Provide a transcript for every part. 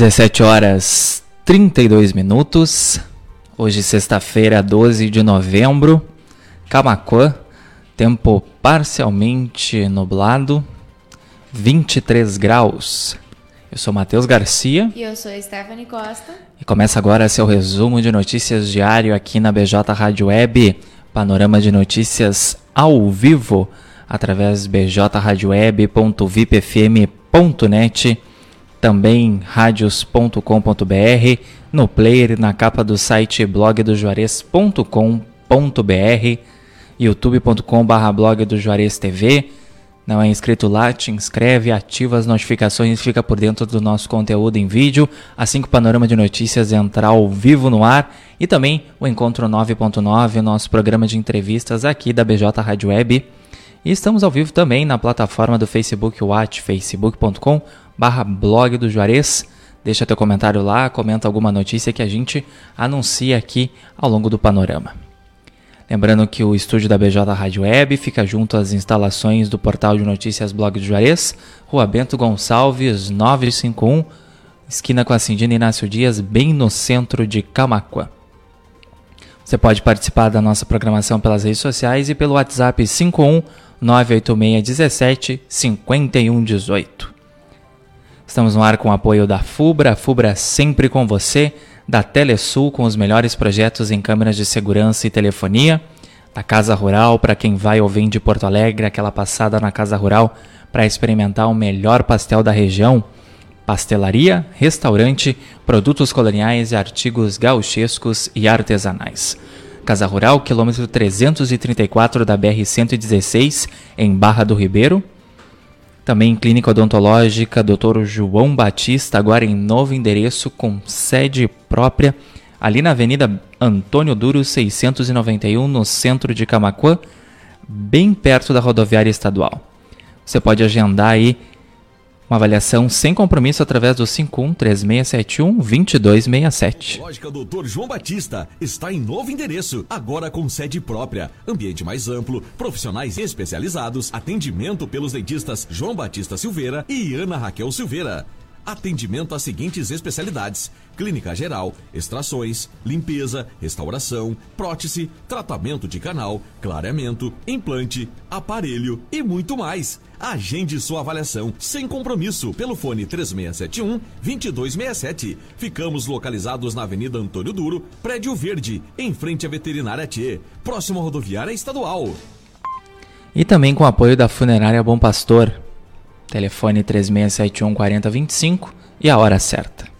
17 horas 32 minutos. Hoje, sexta-feira, 12 de novembro. Camacuã, tempo parcialmente nublado, 23 graus. Eu sou Matheus Garcia. E eu sou Stephanie Costa. E começa agora seu resumo de notícias diário aqui na BJ Rádio Web. Panorama de notícias ao vivo através bjradioweb.vipfm.net também radios.com.br, no player na capa do site blogdojuarez.com.br, youtube.com.br blog do Juarez TV. Não é inscrito lá, te inscreve, ativa as notificações fica por dentro do nosso conteúdo em vídeo, assim que o Panorama de Notícias entrar ao vivo no ar e também o Encontro 9.9, nosso programa de entrevistas aqui da BJ Rádio Web. E estamos ao vivo também na plataforma do Facebook Watch, facebook.com barra blog do Juarez. Deixa teu comentário lá, comenta alguma notícia que a gente anuncia aqui ao longo do panorama. Lembrando que o estúdio da BJ Rádio Web fica junto às instalações do portal de notícias Blog do Juarez, Rua Bento Gonçalves 951, esquina com a Cindina Inácio Dias, bem no centro de Camacuã. Você pode participar da nossa programação pelas redes sociais e pelo WhatsApp 51 986 17 51 18. Estamos no ar com o apoio da FUBRA, FUBRA sempre com você, da Telesul com os melhores projetos em câmeras de segurança e telefonia, da Casa Rural para quem vai ou vem de Porto Alegre, aquela passada na Casa Rural para experimentar o melhor pastel da região, pastelaria, restaurante, produtos coloniais e artigos gauchescos e artesanais. Casa Rural, quilômetro 334 da BR-116, em Barra do Ribeiro, também Clínica Odontológica Dr. João Batista, agora em novo endereço com sede própria, ali na Avenida Antônio Duro 691, no centro de Camacuã, bem perto da rodoviária estadual. Você pode agendar aí uma avaliação sem compromisso através do 513671-2267. Lógica Doutor João Batista está em novo endereço, agora com sede própria, ambiente mais amplo, profissionais especializados, atendimento pelos dentistas João Batista Silveira e Ana Raquel Silveira. Atendimento às seguintes especialidades: clínica geral, extrações, limpeza, restauração, prótese, tratamento de canal, clareamento, implante, aparelho e muito mais. Agende sua avaliação sem compromisso pelo fone 3671 2267. Ficamos localizados na Avenida Antônio Duro, Prédio Verde, em frente à Veterinária T, próximo à rodoviária estadual. E também com apoio da Funerária Bom Pastor. Telefone 3671 4025 e a hora certa.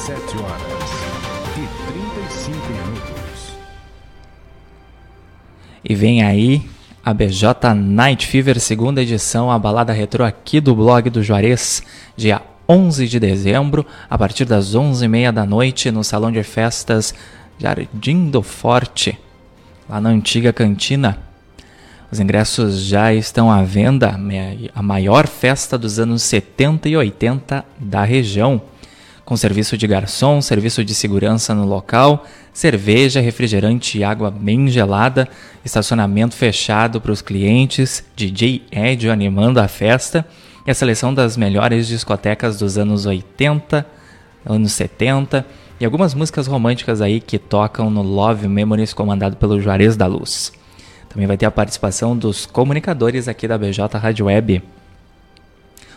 17 horas e 35 minutos. E vem aí a BJ Night Fever, segunda edição, a balada retrô aqui do blog do Juarez, dia 11 de dezembro, a partir das 11h30 da noite, no Salão de Festas Jardim do Forte, lá na antiga cantina. Os ingressos já estão à venda, a maior festa dos anos 70 e 80 da região. Com serviço de garçom, serviço de segurança no local, cerveja, refrigerante e água bem gelada, estacionamento fechado para os clientes, DJ Edio animando a festa e a seleção das melhores discotecas dos anos 80, anos 70 e algumas músicas românticas aí que tocam no Love Memories comandado pelo Juarez da Luz. Também vai ter a participação dos comunicadores aqui da BJ Rádio Web.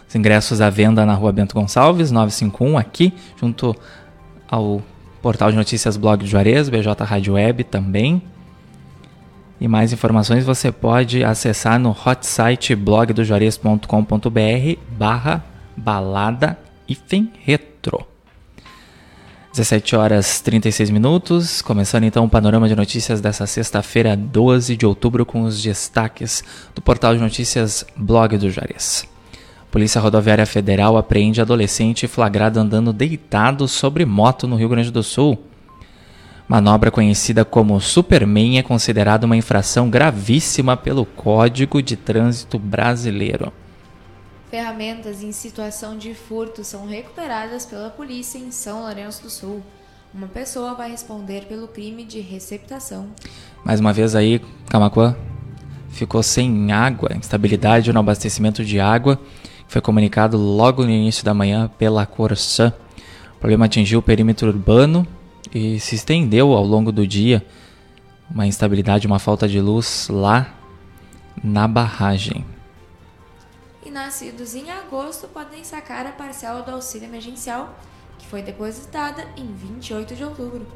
Os ingressos à venda na rua Bento Gonçalves, 951, aqui, junto ao portal de notícias Blog de Juarez, BJ Rádio Web também. E mais informações você pode acessar no hot site blogdojuarez.com.br barra balada hífen retro. 17 horas 36 minutos, começando então o panorama de notícias dessa sexta-feira, 12 de outubro, com os destaques do portal de notícias Blog do Juarez. Polícia Rodoviária Federal apreende adolescente flagrado andando deitado sobre moto no Rio Grande do Sul. Manobra conhecida como Superman é considerada uma infração gravíssima pelo Código de Trânsito Brasileiro. Ferramentas em situação de furto são recuperadas pela polícia em São Lourenço do Sul. Uma pessoa vai responder pelo crime de receptação. Mais uma vez aí, Camacuã ficou sem água, instabilidade no abastecimento de água Foi comunicado logo no início da manhã pela Corsã. O problema atingiu o perímetro urbano e se estendeu ao longo do dia. Uma instabilidade, uma falta de luz lá na barragem. E nascidos em agosto podem sacar a parcela do auxílio emergencial, que foi depositada em 28 de outubro.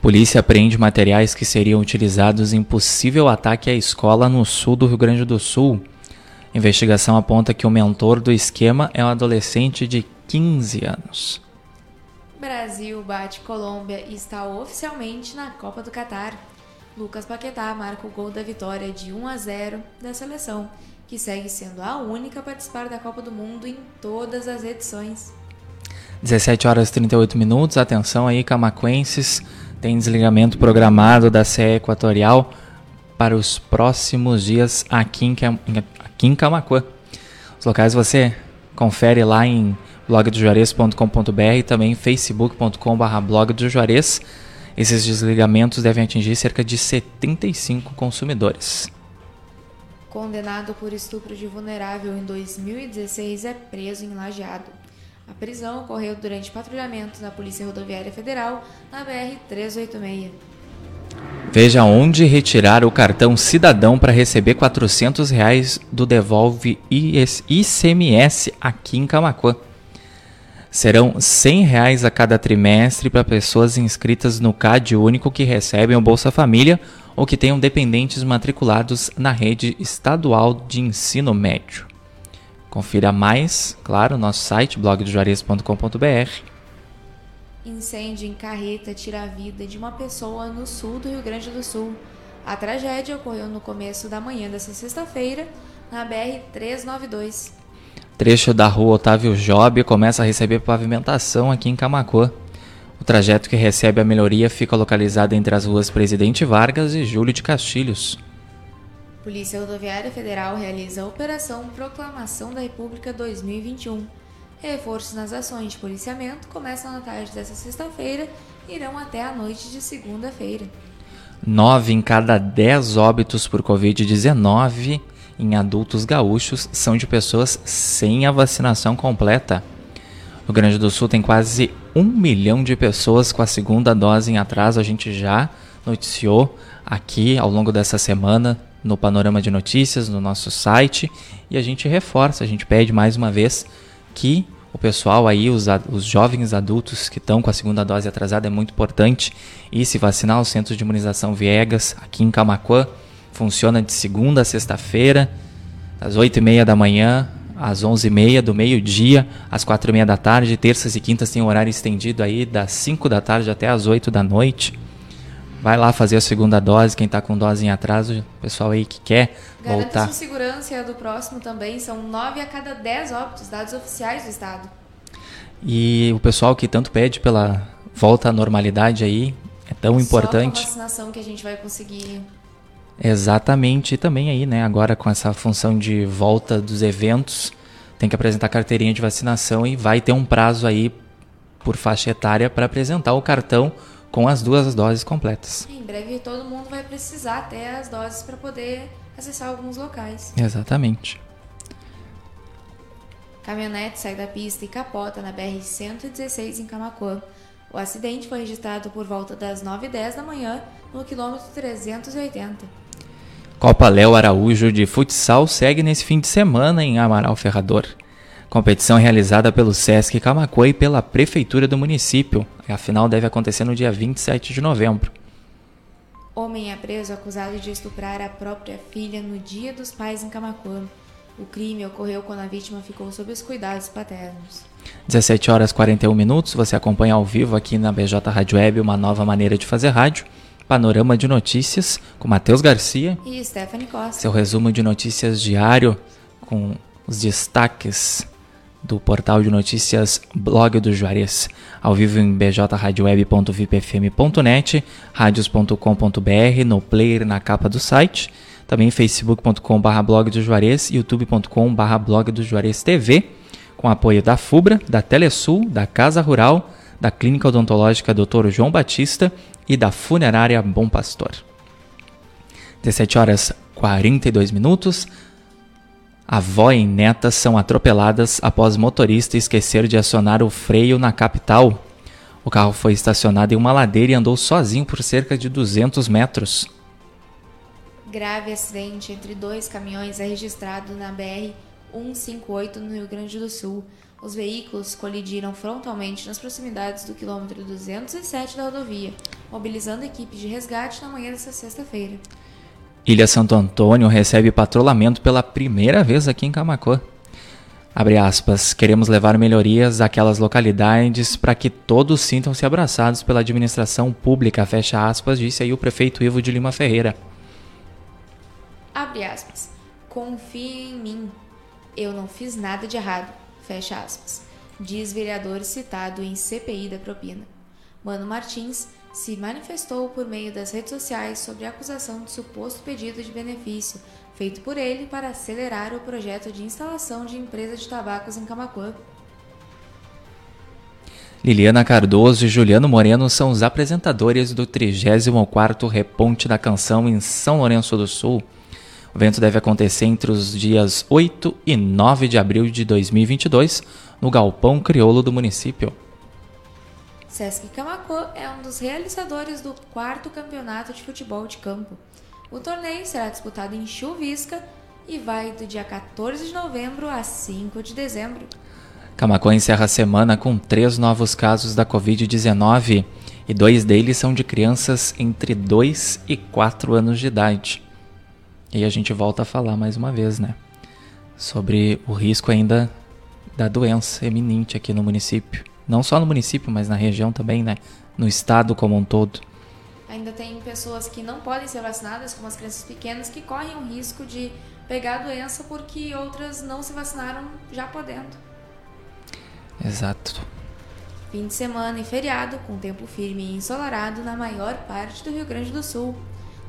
Polícia apreende materiais que seriam utilizados em possível ataque à escola no sul do Rio Grande do Sul. Investigação aponta que o mentor do esquema é um adolescente de 15 anos. Brasil bate Colômbia e está oficialmente na Copa do Catar. Lucas Paquetá marca o gol da vitória de 1 a 0 da seleção, que segue sendo a única a participar da Copa do Mundo em todas as edições. 17 horas e 38 minutos. Atenção aí, camacuenses. Tem desligamento programado da CE Equatorial para os próximos dias aqui em, aqui em Camacuã. Os locais você confere lá em blogdojuarez.com.br e também facebook.com.br blog do Juarez. Esses desligamentos devem atingir cerca de 75 consumidores. Condenado por estupro de vulnerável em 2016 é preso em Lajeado. A prisão ocorreu durante patrulhamento na Polícia Rodoviária Federal na BR-386. Veja onde retirar o cartão cidadão para receber 400 reais do Devolve ICMS aqui em Camacuã. Serão 100 reais a cada trimestre para pessoas inscritas no CAD único que recebem o Bolsa Família ou que tenham dependentes matriculados na rede estadual de ensino médio. Confira mais, claro, no nosso site blogdojuarez.com.br. Incêndio em carreta tira a vida de uma pessoa no sul do Rio Grande do Sul. A tragédia ocorreu no começo da manhã desta sexta-feira, na BR-392. Trecho da rua Otávio Job começa a receber pavimentação aqui em Camacuã. O trajeto que recebe a melhoria fica localizado entre as ruas Presidente Vargas e Júlio de Castilhos. Polícia Rodoviária Federal realiza a Operação Proclamação da República 2021. Reforços nas ações de policiamento começam na tarde desta sexta-feira e irão até a noite de segunda-feira. Nove em cada dez óbitos por Covid-19 em adultos gaúchos são de pessoas sem a vacinação completa. O Rio Grande do Sul tem quase um milhão de pessoas com a segunda dose em atraso. A gente já noticiou aqui ao longo dessa semana no Panorama de Notícias, no nosso site, e a gente reforça, a gente pede mais uma vez que o pessoal aí, os, os jovens adultos que estão com a segunda dose atrasada, é muito importante e se vacinar. O Centro de Imunização Viegas, aqui em Camacuã, funciona de segunda a sexta-feira, das 8h30 da manhã às 11h30 do meio-dia, às 4h30 da tarde. Terças e quintas tem um horário estendido aí das 5 da tarde até às 8 da noite. Vai lá fazer a segunda dose, quem está com dose em atraso, pessoal aí que quer Garanta voltar. sua segurança e a do próximo também, são 9 a cada 10 óbitos, dados oficiais do Estado. E o pessoal que tanto pede pela volta à normalidade aí, é tão importante. Só com a vacinação que a gente vai conseguir. Exatamente, e também aí, né, agora com essa função de volta dos eventos, tem que apresentar carteirinha de vacinação e vai ter um prazo aí por faixa etária para apresentar o cartão com as duas doses completas. Em breve todo mundo vai precisar ter as doses para poder acessar alguns locais. Exatamente. Caminhonete sai da pista e capota na BR-116 em Camacuã. O acidente foi registrado por volta das 9h10 da manhã no quilômetro 380. Copa Léo Araújo de futsal segue nesse fim de semana em Amaral Ferrador. Competição realizada pelo Sesc Camacuã e pela Prefeitura do município. A final deve acontecer no dia 27 de novembro. Homem é preso acusado de estuprar a própria filha no Dia dos Pais em Camacuã. O crime ocorreu quando a vítima ficou sob os cuidados paternos. 17 horas 41 minutos, você acompanha ao vivo aqui na BJ Rádio Web uma nova maneira de fazer rádio. Panorama de notícias com Matheus Garcia e Stephanie Costa. Seu resumo de notícias diário com os destaques do portal de notícias Blog do Juarez, ao vivo em bjradioweb.vipfm.net, radios.com.br, no player na capa do site, também facebook.com.br blog do Juarez, youtube.com.br blog do Juarez TV, com apoio da FUBRA, da Telesul, da Casa Rural, da Clínica Odontológica Dr. João Batista e da Funerária Bom Pastor. 17 horas 42 minutos. Avó e neta são atropeladas após motorista esquecer de acionar o freio na capital. O carro foi estacionado em uma ladeira e andou sozinho por cerca de 200 metros. Grave acidente entre dois caminhões é registrado na BR 158 no Rio Grande do Sul. Os veículos colidiram frontalmente nas proximidades do quilômetro 207 da rodovia, mobilizando equipes de resgate na manhã desta sexta-feira. Ilha Santo Antônio recebe patrulhamento pela primeira vez aqui em. Abre aspas, queremos levar melhorias àquelas localidades para que todos sintam-se abraçados pela administração pública, fecha aspas, disse aí o prefeito Ivo de Lima Ferreira. Abre aspas, confie em mim, eu não fiz nada de errado, fecha aspas, diz vereador citado em CPI da propina. Mano Martins se manifestou por meio das redes sociais sobre a acusação de suposto pedido de benefício feito por ele para acelerar o projeto de instalação de empresa de tabacos em Camacuã. Liliana Cardoso e Juliano Moreno são os apresentadores do 34º Reponte da Canção em São Lourenço do Sul. O evento deve acontecer entre os dias 8 e 9 de abril de 2022, no Galpão Crioulo do município. Sesc Camacuã é um dos realizadores do quarto campeonato de futebol de campo. O torneio será disputado em Chuvisca e vai do dia 14 de novembro a 5 de dezembro. Camacuã encerra a semana com três novos casos da Covid-19 e dois deles são de crianças entre 2 e 4 anos de idade. E a gente volta a falar mais uma vez, né? Sobre o risco ainda da doença eminente aqui no município. Não só no município, mas na região também, né? No estado como um todo. Ainda tem pessoas que não podem ser vacinadas, como as crianças pequenas, que correm o risco de pegar a doença porque outras não se vacinaram já podendo. Exato. Fim de semana e feriado, com tempo firme e ensolarado na maior parte do Rio Grande do Sul.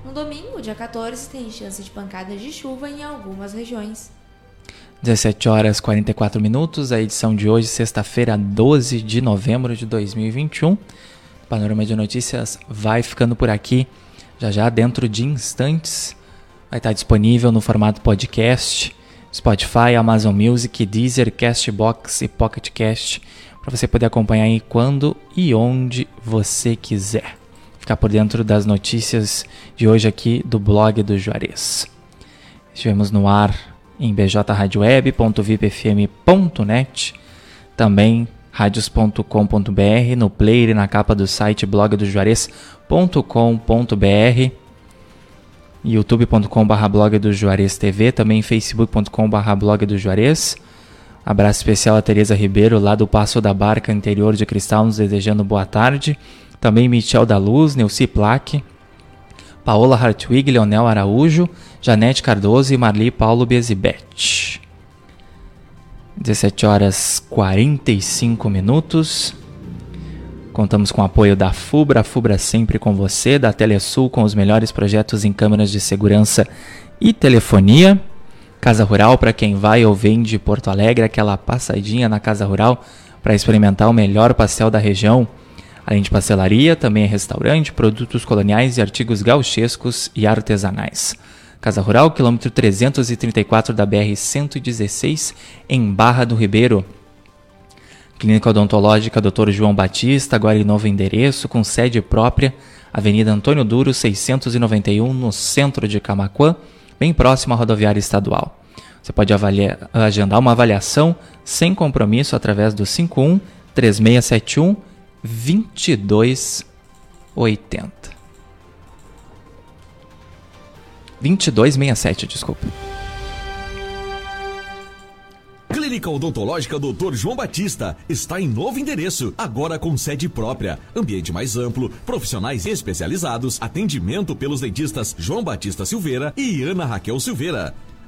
No domingo, dia 14, tem chance de pancadas de chuva em algumas regiões. 17 horas 44 minutos, a edição de hoje, sexta-feira, 12 de novembro de 2021. Panorama de Notícias vai ficando por aqui. Já já, dentro de instantes, vai estar disponível no formato podcast, Spotify, Amazon Music, Deezer, Castbox e Pocket Cast, para você poder acompanhar aí quando e onde você quiser. Ficar por dentro das notícias de hoje aqui do blog do Juarez. Estivemos no ar em bjradioweb.vipfm.net, também radios.com.br, no player e na capa do site blogdojuarez.com.br, youtube.com.br blog do Juarez TV, também facebook.com.br blog do Juarez. Abraço especial a Tereza Ribeiro, lá do Passo da Barca, interior de Cristal, nos desejando boa tarde. Também Michel da Luz, Neuci Plaque, Paola Hartwig, Leonel Araújo, Janete Cardoso e Marli Paulo Bezibet. 17 horas 45 minutos. Contamos com o apoio da FUBRA, a FUBRA sempre com você, da Telesul com os melhores projetos em câmeras de segurança e telefonia. Casa Rural para quem vai ou vem de Porto Alegre, aquela passadinha na Casa Rural para experimentar o melhor pastel da região. Além de pastelaria, também é restaurante, produtos coloniais e artigos gauchescos e artesanais. Casa Rural, quilômetro 334 da BR-116, em Barra do Ribeiro. Clínica Odontológica Dr. João Batista, agora em novo endereço, com sede própria, Avenida Antônio Duro, 691, no centro de Camaquã, bem próximo à rodoviária estadual. Você pode avaliar, agendar uma avaliação sem compromisso através do 51 3671 2280. 2267, desculpa. Clínica Odontológica Dr. João Batista está em novo endereço, agora com sede própria, ambiente mais amplo, profissionais especializados, atendimento pelos dentistas João Batista Silveira e Ana Raquel Silveira.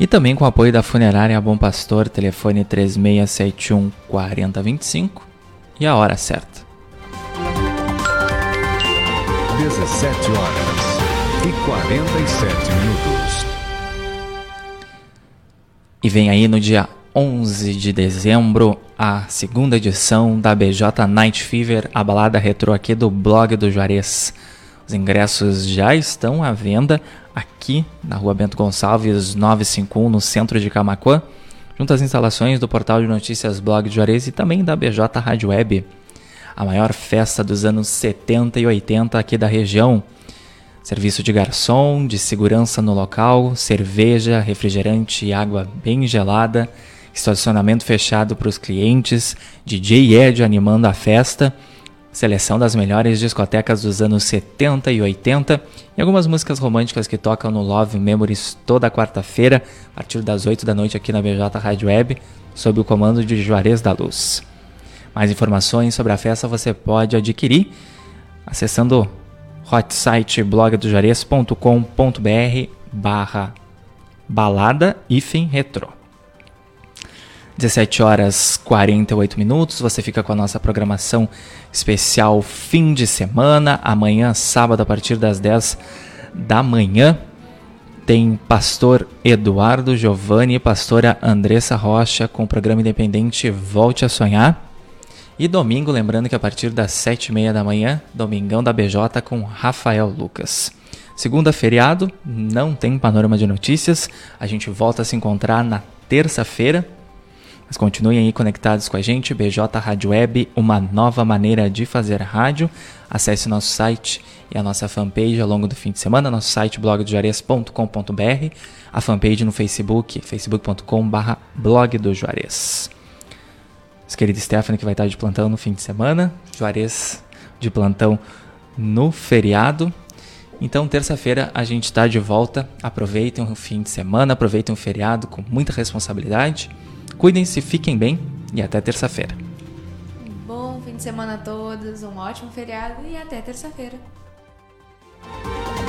E também com o apoio da Funerária Bom Pastor, telefone 3671 4025 e a hora certa. 17 horas e 47 minutos. E vem aí no dia 11 de dezembro a segunda edição da BJ Night Fever, a balada retrô aqui do blog do Juarez. Os ingressos já estão à venda aqui na rua Bento Gonçalves 951, no centro de Camacuã, junto às instalações do portal de notícias Blog do Juarez e também da BJ Rádio Web a maior festa dos anos 70 e 80 aqui da região. Serviço de garçom, de segurança no local, cerveja, refrigerante e água bem gelada, estacionamento fechado para os clientes, DJ Ed animando a festa, seleção das melhores discotecas dos anos 70 e 80 e algumas músicas românticas que tocam no Love Memories toda quarta-feira, a partir das 8 da noite aqui na BJ Rádio Web, sob o comando de Juarez da Luz. Mais informações sobre a festa você pode adquirir acessando hot site blogdojares.com.br barra balada hífen retro. 17 horas 48 minutos, você fica com a nossa programação especial fim de semana. Amanhã, sábado, a partir das 10 da manhã, tem pastor Eduardo Giovanni e pastora Andressa Rocha com o programa independente Volte a Sonhar. E domingo, lembrando que a partir das sete e meia da manhã, Domingão da BJ com Rafael Lucas. Segunda feriado, não tem panorama de notícias. A gente volta a se encontrar na terça-feira. Mas continuem aí conectados com a gente, BJ Rádio Web, uma nova maneira de fazer rádio. Acesse nosso site e a nossa fanpage ao longo do fim de semana, nosso site blogdojuarez.com.br, a fanpage no Facebook, facebook.com.br blog do Juarez nossa querida Stephanie, que vai estar de plantão no fim de semana, Juarez de plantão no feriado. Então, terça-feira a gente está de volta. Aproveitem o fim de semana, aproveitem o feriado com muita responsabilidade. Cuidem-se, fiquem bem e até terça-feira. Bom fim de semana a todos, um ótimo feriado e até terça-feira.